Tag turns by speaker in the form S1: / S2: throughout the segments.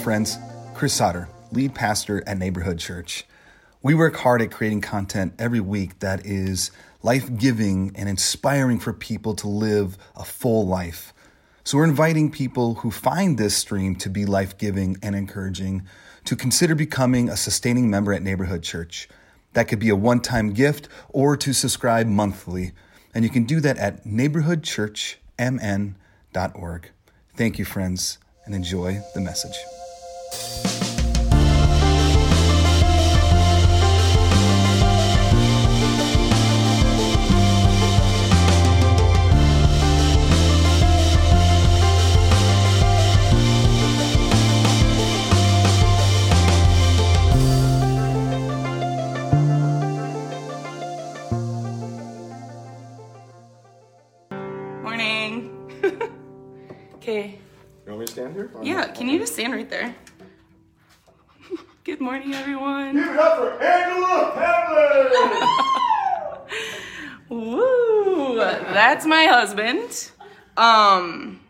S1: friends. Chris Sauter, lead pastor at Neighborhood Church. We work hard at creating content every week that is life giving and inspiring for people to live a full life. So, we're inviting people who find this stream to be life giving and encouraging to consider becoming a sustaining member at Neighborhood Church. That could be a one time gift or to subscribe monthly. And you can do that at neighborhoodchurchmn.org. Thank you, friends, and enjoy the message.
S2: Morning. okay.
S3: You want me to stand here?
S2: Yeah, can you just stand right there? Good morning, everyone.
S3: Give it up for Angela Hamlin!
S2: Woo! That's my husband. Um,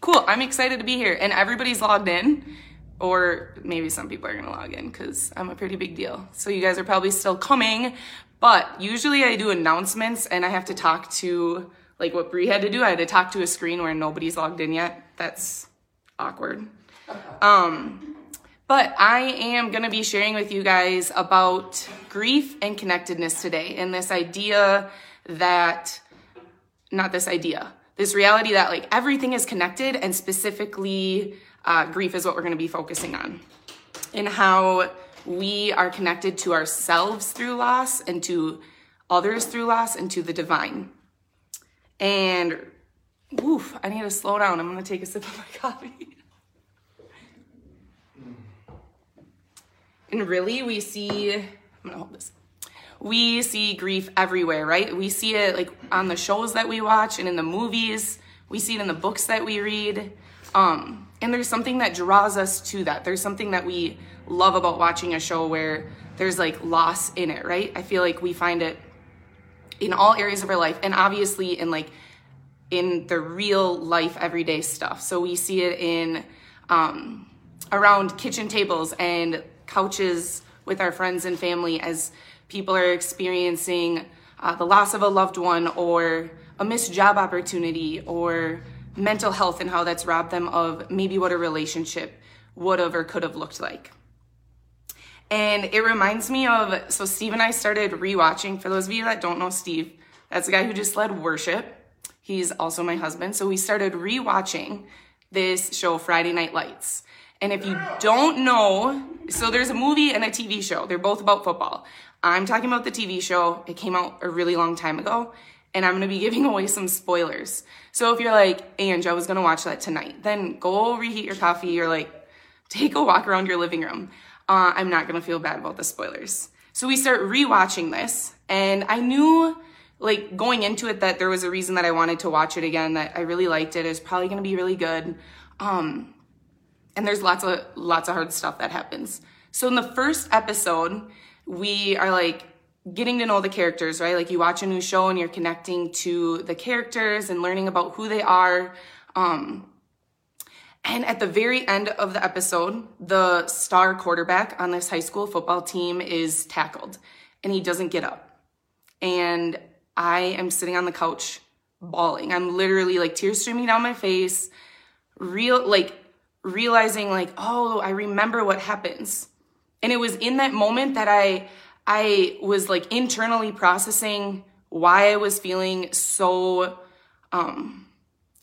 S2: cool. I'm excited to be here, and everybody's logged in, or maybe some people are gonna log in because I'm a pretty big deal. So you guys are probably still coming, but usually I do announcements, and I have to talk to like what Brie had to do. I had to talk to a screen where nobody's logged in yet. That's awkward. Um, but I am going to be sharing with you guys about grief and connectedness today and this idea that, not this idea, this reality that like everything is connected and specifically uh, grief is what we're going to be focusing on and how we are connected to ourselves through loss and to others through loss and to the divine. And oof, I need to slow down. I'm going to take a sip of my coffee. And really, we see, I'm gonna hold this. We see grief everywhere, right? We see it like on the shows that we watch and in the movies. We see it in the books that we read. Um, and there's something that draws us to that. There's something that we love about watching a show where there's like loss in it, right? I feel like we find it in all areas of our life and obviously in like in the real life everyday stuff. So we see it in um, around kitchen tables and couches with our friends and family as people are experiencing uh, the loss of a loved one or a missed job opportunity or mental health and how that's robbed them of maybe what a relationship would have or could have looked like. And it reminds me of so Steve and I started rewatching. For those of you that don't know Steve, that's the guy who just led worship. He's also my husband. So we started rewatching this show, Friday Night Lights. And if you don't know, so there's a movie and a TV show. They're both about football. I'm talking about the TV show. It came out a really long time ago. And I'm going to be giving away some spoilers. So if you're like, Ange, I was going to watch that tonight, then go reheat your coffee or like take a walk around your living room. Uh, I'm not going to feel bad about the spoilers. So we start rewatching this. And I knew like going into it that there was a reason that I wanted to watch it again, that I really liked it. It was probably going to be really good. Um, and there's lots of lots of hard stuff that happens. So in the first episode, we are like getting to know the characters, right? Like you watch a new show and you're connecting to the characters and learning about who they are. Um, and at the very end of the episode, the star quarterback on this high school football team is tackled and he doesn't get up. And I am sitting on the couch bawling. I'm literally like tears streaming down my face, real like realizing like, "Oh, I remember what happens." And it was in that moment that I I was like internally processing why I was feeling so um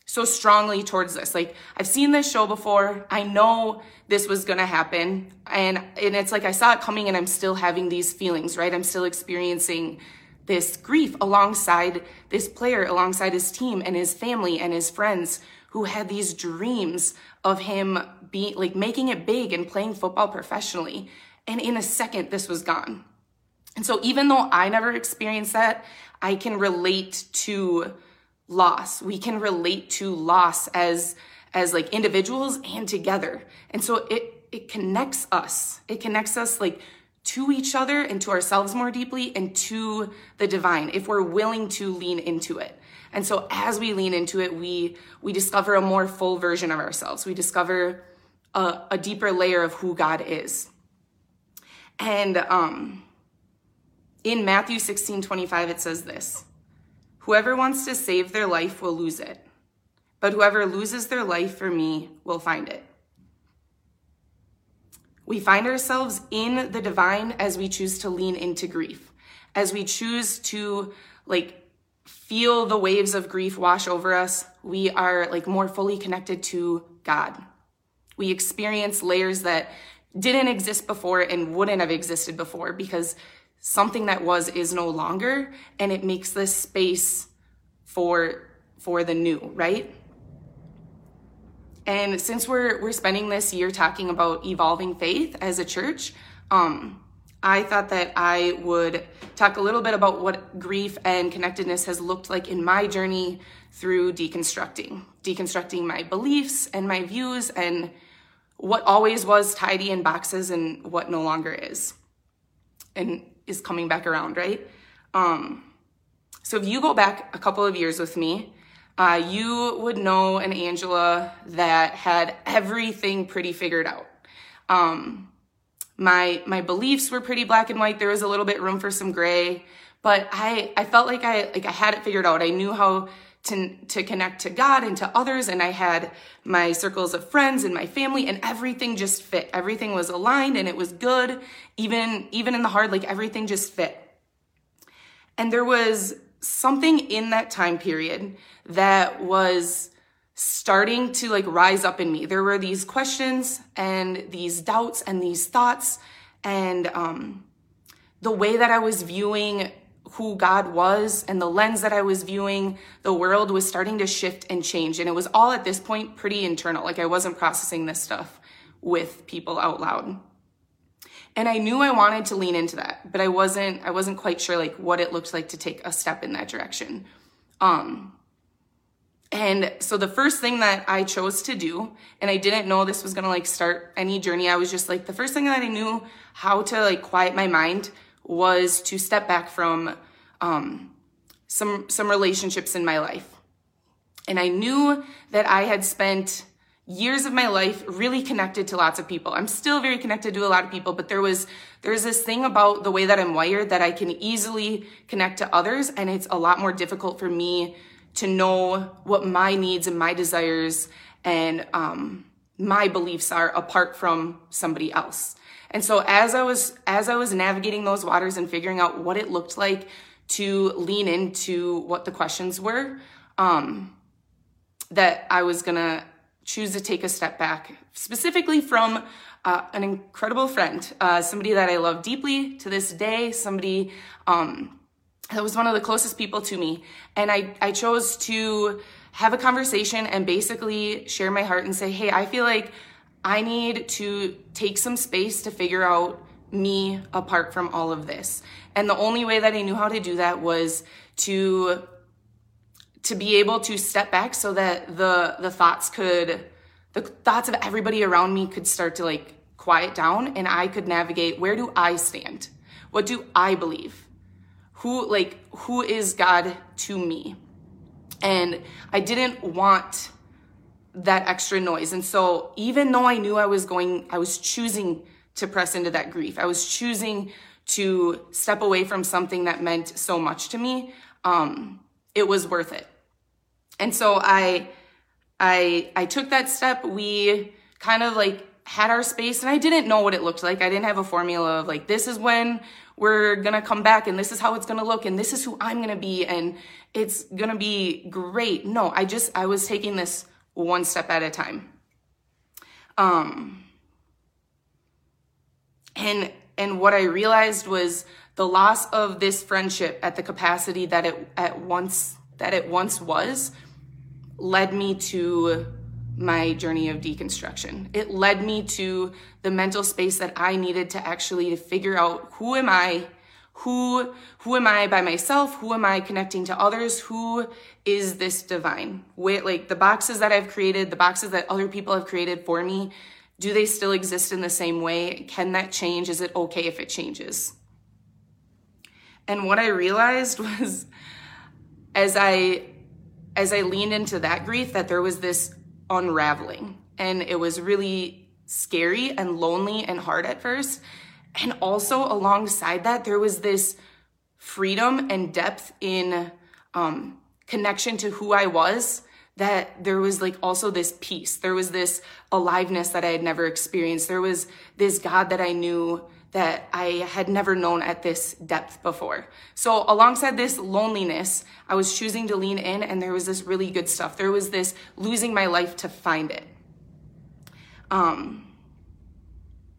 S2: so strongly towards this. Like I've seen this show before. I know this was going to happen and and it's like I saw it coming and I'm still having these feelings, right? I'm still experiencing this grief alongside this player, alongside his team and his family and his friends who had these dreams of him being like making it big and playing football professionally. And in a second, this was gone. And so even though I never experienced that, I can relate to loss. We can relate to loss as as like individuals and together. And so it it connects us. It connects us like to each other and to ourselves more deeply and to the divine if we're willing to lean into it. And so as we lean into it, we we discover a more full version of ourselves. We discover a, a deeper layer of who God is. And um, in Matthew 16 25, it says this Whoever wants to save their life will lose it, but whoever loses their life for me will find it. We find ourselves in the divine as we choose to lean into grief, as we choose to like feel the waves of grief wash over us. We are like more fully connected to God. We experience layers that didn't exist before and wouldn't have existed before because something that was is no longer and it makes this space for for the new, right? And since we're we're spending this year talking about evolving faith as a church, um, I thought that I would talk a little bit about what grief and connectedness has looked like in my journey through deconstructing, deconstructing my beliefs and my views and what always was tidy in boxes and what no longer is and is coming back around, right? Um, so if you go back a couple of years with me, uh, you would know an Angela that had everything pretty figured out. Um, my my beliefs were pretty black and white. There was a little bit room for some gray, but I I felt like I like I had it figured out. I knew how to to connect to God and to others, and I had my circles of friends and my family, and everything just fit. Everything was aligned and it was good. Even even in the hard, like everything just fit. And there was something in that time period that was starting to like rise up in me. There were these questions and these doubts and these thoughts and um, the way that I was viewing who God was and the lens that I was viewing the world was starting to shift and change. And it was all at this point pretty internal. Like I wasn't processing this stuff with people out loud. And I knew I wanted to lean into that, but I wasn't I wasn't quite sure like what it looked like to take a step in that direction. Um and so the first thing that I chose to do, and I didn't know this was gonna like start any journey, I was just like, the first thing that I knew how to like quiet my mind was to step back from um, some some relationships in my life. And I knew that I had spent years of my life really connected to lots of people. I'm still very connected to a lot of people, but there was there's this thing about the way that I'm wired that I can easily connect to others and it's a lot more difficult for me to know what my needs and my desires and um, my beliefs are apart from somebody else. And so as I was as I was navigating those waters and figuring out what it looked like to lean into what the questions were, um, that I was gonna choose to take a step back, specifically from uh, an incredible friend, uh, somebody that I love deeply to this day, somebody um, that was one of the closest people to me. And I, I chose to have a conversation and basically share my heart and say, hey, I feel like I need to take some space to figure out me apart from all of this. And the only way that I knew how to do that was to to be able to step back so that the the thoughts could the thoughts of everybody around me could start to like quiet down and I could navigate where do I stand? What do I believe? Who like who is God to me? And I didn't want that extra noise. And so even though I knew I was going I was choosing to press into that grief. I was choosing to step away from something that meant so much to me. Um, it was worth it. And so I I I took that step. We kind of like had our space and I didn't know what it looked like. I didn't have a formula of like this is when we're gonna come back and this is how it's gonna look and this is who I'm gonna be and it's gonna be great. No, I just, I was taking this one step at a time. Um, and, and what I realized was the loss of this friendship at the capacity that it at once, that it once was led me to my journey of deconstruction. It led me to the mental space that I needed to actually figure out who am I? Who who am I by myself? Who am I connecting to others? Who is this divine? Wait, like the boxes that I've created, the boxes that other people have created for me, do they still exist in the same way? Can that change? Is it okay if it changes? And what I realized was as I as I leaned into that grief that there was this unraveling. And it was really scary and lonely and hard at first. And also alongside that, there was this freedom and depth in um, connection to who I was that there was like also this peace. There was this aliveness that I had never experienced. There was this God that I knew that I had never known at this depth before. So, alongside this loneliness, I was choosing to lean in, and there was this really good stuff. There was this losing my life to find it. Um,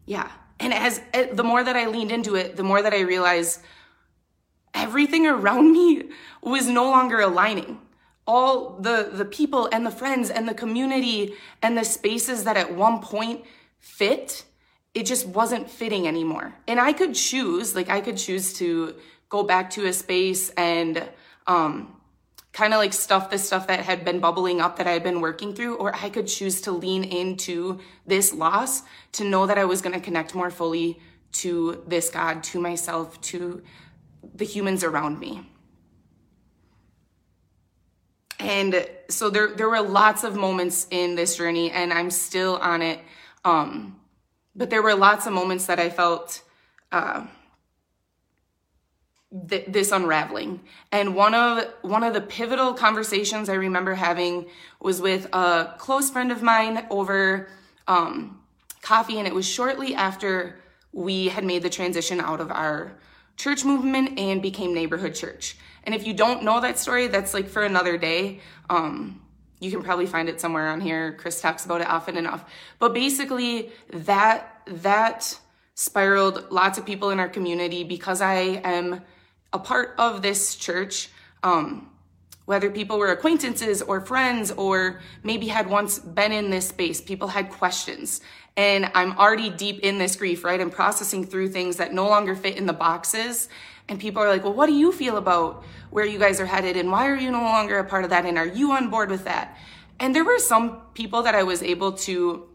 S2: yeah. And as the more that I leaned into it, the more that I realized everything around me was no longer aligning. All the, the people and the friends and the community and the spaces that at one point fit it just wasn't fitting anymore. And I could choose, like I could choose to go back to a space and um, kind of like stuff the stuff that had been bubbling up that I had been working through, or I could choose to lean into this loss to know that I was going to connect more fully to this God, to myself, to the humans around me. And so there, there were lots of moments in this journey, and I'm still on it. Um, but there were lots of moments that I felt uh, th- this unraveling. And one of one of the pivotal conversations I remember having was with a close friend of mine over um, coffee, and it was shortly after we had made the transition out of our church movement and became neighborhood church. And if you don't know that story, that's like for another day. Um, you can probably find it somewhere on here. Chris talks about it often enough. But basically, that that spiraled lots of people in our community because I am a part of this church. Um, whether people were acquaintances or friends or maybe had once been in this space, people had questions. And I'm already deep in this grief, right? I'm processing through things that no longer fit in the boxes. And people are like, well, what do you feel about where you guys are headed? And why are you no longer a part of that? And are you on board with that? And there were some people that I was able to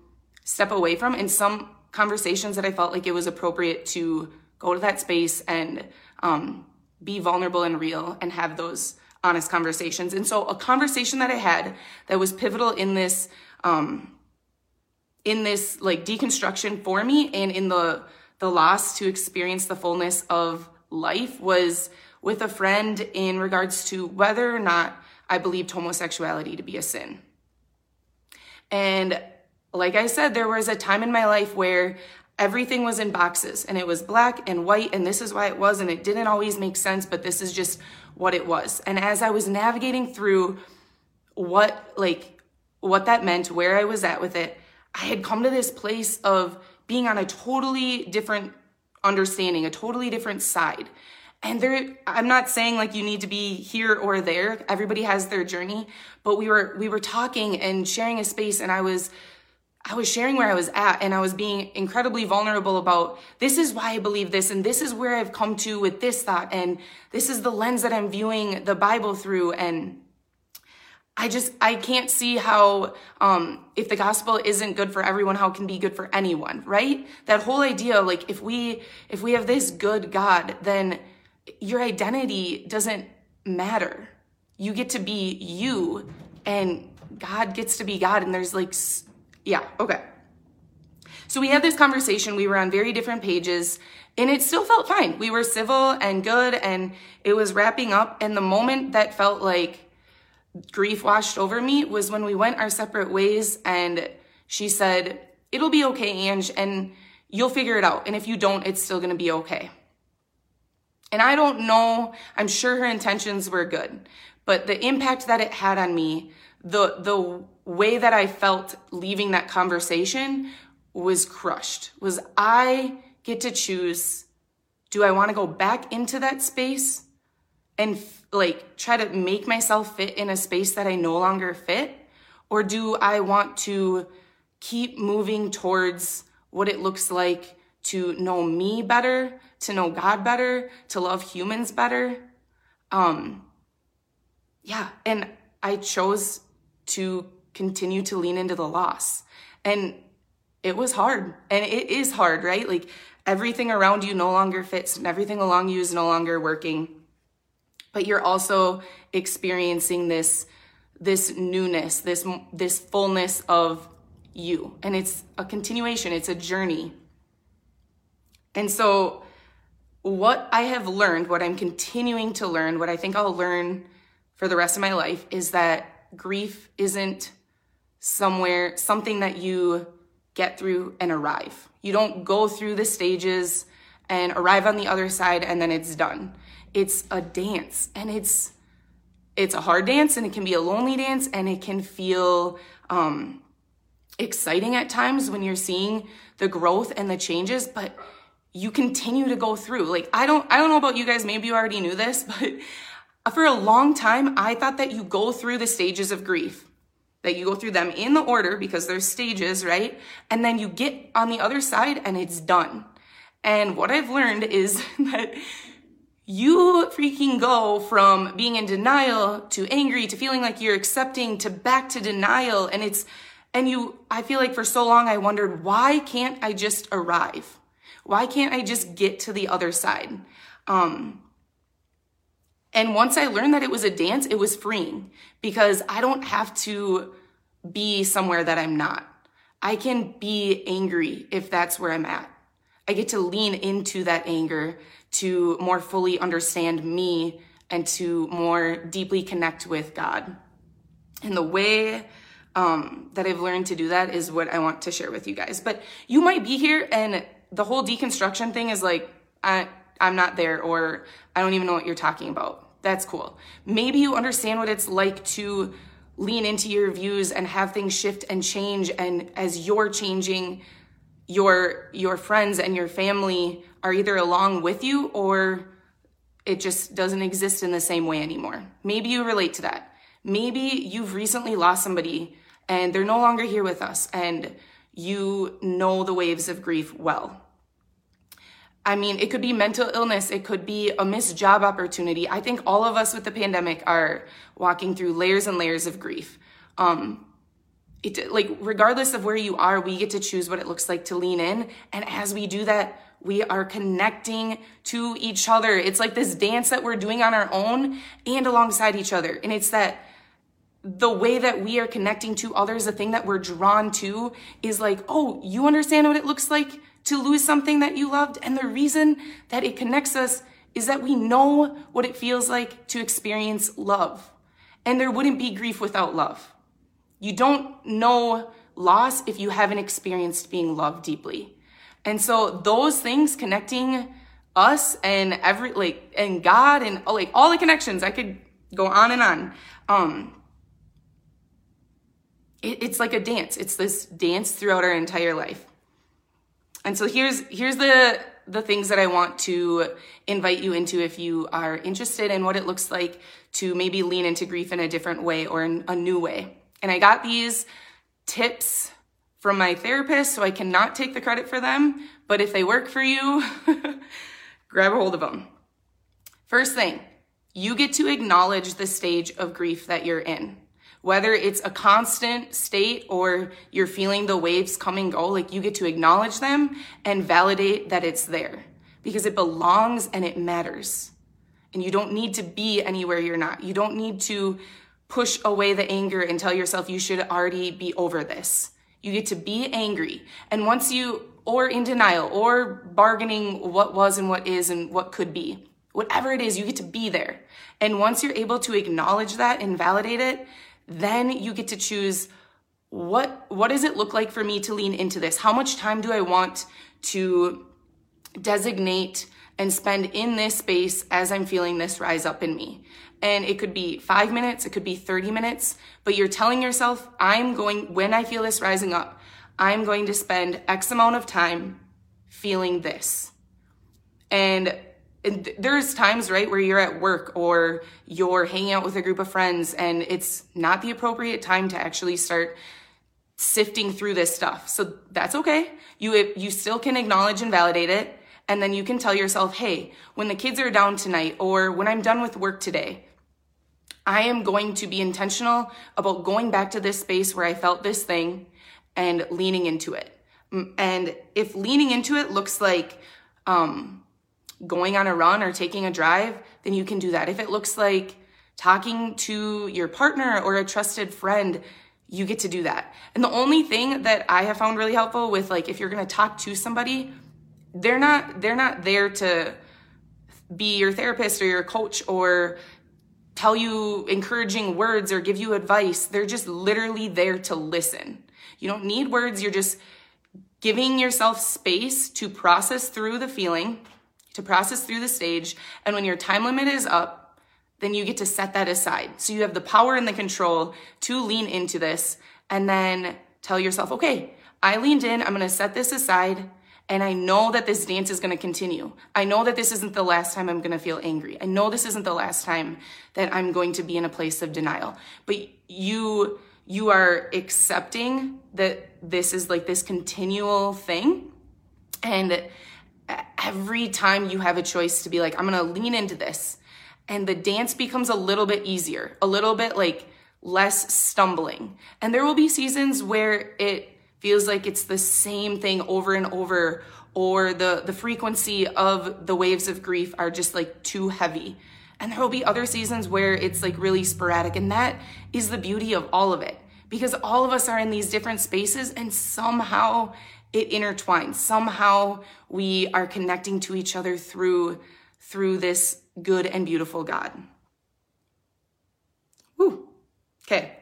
S2: step away from and some conversations that I felt like it was appropriate to go to that space and um, be vulnerable and real and have those honest conversations. And so a conversation that I had that was pivotal in this, um, in this like deconstruction for me and in the, the loss to experience the fullness of life was with a friend in regards to whether or not I believed homosexuality to be a sin. And like I said, there was a time in my life where everything was in boxes and it was black and white and this is why it was and it didn't always make sense, but this is just what it was. And as I was navigating through what like what that meant, where I was at with it, I had come to this place of being on a totally different understanding, a totally different side. And there, I'm not saying like you need to be here or there. Everybody has their journey, but we were, we were talking and sharing a space and I was, I was sharing where I was at and I was being incredibly vulnerable about this is why I believe this and this is where I've come to with this thought and this is the lens that I'm viewing the Bible through and I just I can't see how um, if the gospel isn't good for everyone, how it can be good for anyone, right? That whole idea, like if we if we have this good God, then your identity doesn't matter. You get to be you, and God gets to be God. And there's like, yeah, okay. So we had this conversation. We were on very different pages, and it still felt fine. We were civil and good, and it was wrapping up. And the moment that felt like grief washed over me was when we went our separate ways and she said, It'll be okay, Ange, and you'll figure it out. And if you don't, it's still gonna be okay. And I don't know, I'm sure her intentions were good, but the impact that it had on me, the, the way that I felt leaving that conversation was crushed. Was I get to choose do I want to go back into that space and like try to make myself fit in a space that I no longer fit? Or do I want to keep moving towards what it looks like to know me better, to know God better, to love humans better? Um, yeah, and I chose to continue to lean into the loss. And it was hard. And it is hard, right? Like everything around you no longer fits and everything along you is no longer working but you're also experiencing this this newness, this this fullness of you. And it's a continuation, it's a journey. And so, what I have learned, what I'm continuing to learn, what I think I'll learn for the rest of my life is that grief isn't somewhere, something that you get through and arrive. You don't go through the stages and arrive on the other side and then it's done. It's a dance and it's it's a hard dance and it can be a lonely dance and it can feel um, exciting at times when you're seeing the growth and the changes, but you continue to go through. Like I don't I don't know about you guys, maybe you already knew this, but for a long time I thought that you go through the stages of grief. That you go through them in the order because there's stages, right? And then you get on the other side and it's done. And what I've learned is that you freaking go from being in denial to angry to feeling like you're accepting to back to denial. And it's, and you, I feel like for so long I wondered, why can't I just arrive? Why can't I just get to the other side? Um, and once I learned that it was a dance, it was freeing because I don't have to be somewhere that I'm not. I can be angry if that's where I'm at. I get to lean into that anger to more fully understand me and to more deeply connect with God. And the way um, that I've learned to do that is what I want to share with you guys. But you might be here and the whole deconstruction thing is like, I, I'm not there or I don't even know what you're talking about. That's cool. Maybe you understand what it's like to lean into your views and have things shift and change and as you're changing your your friends and your family are either along with you or it just doesn't exist in the same way anymore. Maybe you relate to that. Maybe you've recently lost somebody and they're no longer here with us and you know the waves of grief well. I mean, it could be mental illness, it could be a missed job opportunity. I think all of us with the pandemic are walking through layers and layers of grief. Um, it, like regardless of where you are, we get to choose what it looks like to lean in. And as we do that, we are connecting to each other. It's like this dance that we're doing on our own and alongside each other. And it's that the way that we are connecting to others, the thing that we're drawn to is like, oh, you understand what it looks like to lose something that you loved. And the reason that it connects us is that we know what it feels like to experience love. And there wouldn't be grief without love. You don't know loss if you haven't experienced being loved deeply. And so those things connecting us and every like and God and like all the connections, I could go on and on. Um it, it's like a dance. It's this dance throughout our entire life. And so here's here's the the things that I want to invite you into if you are interested in what it looks like to maybe lean into grief in a different way or in a new way. And I got these tips from my therapist, so I cannot take the credit for them. But if they work for you, grab a hold of them. First thing, you get to acknowledge the stage of grief that you're in. Whether it's a constant state or you're feeling the waves come and go, like you get to acknowledge them and validate that it's there because it belongs and it matters. And you don't need to be anywhere you're not. You don't need to push away the anger and tell yourself you should already be over this. You get to be angry. And once you, or in denial, or bargaining what was and what is and what could be, whatever it is, you get to be there. And once you're able to acknowledge that and validate it, then you get to choose what what does it look like for me to lean into this? How much time do I want to designate and spend in this space as I'm feeling this rise up in me? and it could be five minutes, it could be 30 minutes, but you're telling yourself, I'm going, when I feel this rising up, I'm going to spend X amount of time feeling this. And, there's times, right, where you're at work or you're hanging out with a group of friends and it's not the appropriate time to actually start sifting through this stuff. So that's okay. You, you still can acknowledge and validate it. And then you can tell yourself, hey, when the kids are down tonight or when I'm done with work today, I am going to be intentional about going back to this space where I felt this thing and leaning into it. And if leaning into it looks like um, going on a run or taking a drive, then you can do that. If it looks like talking to your partner or a trusted friend, you get to do that. And the only thing that I have found really helpful with like if you're to talk to somebody, they're not they're not there to be your therapist or your coach or tell you encouraging words or give you advice. They're just literally there to listen. You don't need words, you're just giving yourself space to process through the feeling, to process through the stage, and when your time limit is up, then you get to set that aside. So you have the power and the control to lean into this and then tell yourself, okay, I leaned in, I'm gonna set this aside. And I know that this dance is going to continue. I know that this isn't the last time I'm going to feel angry. I know this isn't the last time that I'm going to be in a place of denial. But you you are accepting that this is like this continual thing and every time you have a choice to be like I'm going to lean into this and the dance becomes a little bit easier, a little bit like less stumbling. And there will be seasons where it feels like it's the same thing over and over or the the frequency of the waves of grief are just like too heavy. And there will be other seasons where it's like really sporadic and that is the beauty of all of it because all of us are in these different spaces and somehow it intertwines. Somehow we are connecting to each other through through this good and beautiful god. Woo. okay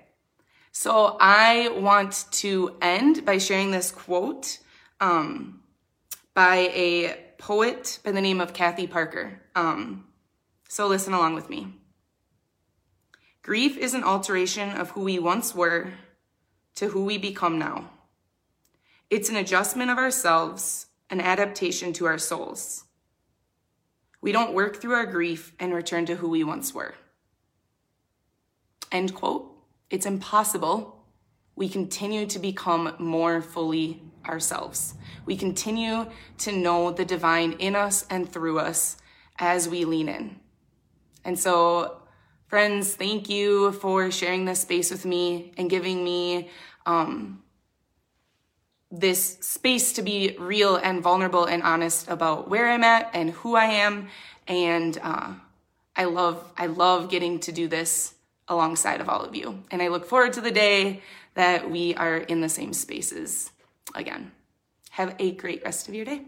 S2: so I want to end by sharing this quote um, by a poet by the name of Kathy Parker. Um, so listen along with me. Grief is an alteration of who we once were to who we become now. It's an adjustment of ourselves, an adaptation to our souls. We don't work through our grief and return to who we once were. End quote. It's impossible. We continue to become more fully ourselves. We continue to know the divine in us and through us as we lean in. And so, friends, thank you for sharing this space with me and giving me um, this space to be real and vulnerable and honest about where I'm at and who I am. And uh, I love, I love getting to do this alongside of all of you. And I look forward to the day that we are in the same spaces again. Have a great rest of your day.